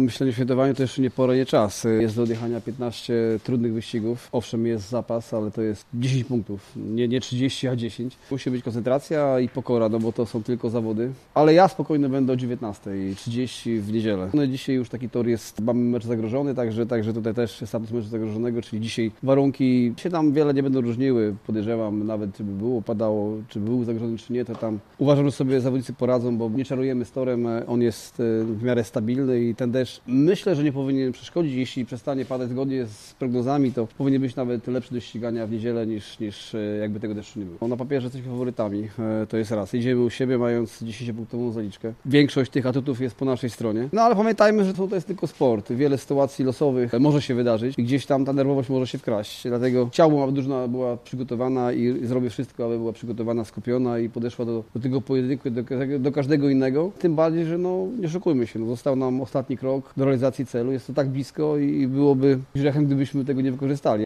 Myślenie o świętowaniu to jeszcze nie pora, nie czas. Jest do odjechania 15 trudnych wyścigów. Owszem, jest zapas, ale to jest 10 punktów. Nie, nie 30, a 10. Musi być koncentracja i pokora, no bo to są tylko zawody. Ale ja spokojny będę o 19.30 w niedzielę. No dzisiaj już taki tor jest, mamy mecz zagrożony, także, także tutaj też status meczu zagrożonego, czyli dzisiaj warunki się tam wiele nie będą różniły. Podejrzewam nawet, czy by było padało, czy był zagrożony, czy nie, to tam uważam, że sobie zawodnicy poradzą, bo nie czarujemy z torem. On jest e, w miarę stabilny i ten deszcz myślę, że nie powinien przeszkodzić. Jeśli przestanie padać zgodnie z prognozami, to powinien być nawet lepszy do ścigania w niedzielę niż, niż e, jakby tego deszczu nie było. Na papierze jesteśmy faworytami, e, to jest raz. Idziemy u siebie mając 10-punktową zaliczkę. Większość tych atutów jest po naszej stronie. No ale pamiętajmy, że to, jest tylko sport. Wiele sytuacji losowych może się wydarzyć i gdzieś tam ta nerwowość może się wkraść. Dlatego chciałbym, aby drużyna była przygotowana i zrobię wszystko, aby była przygotowana, skupiona i podeszła do, do tego pojedynku, do, do każdego innego. Tym bardziej, że no, nie oszukujmy się, no, został nam ostatni krok do realizacji celu. Jest to tak blisko i byłoby grzechem, gdybyśmy tego nie wykorzystali.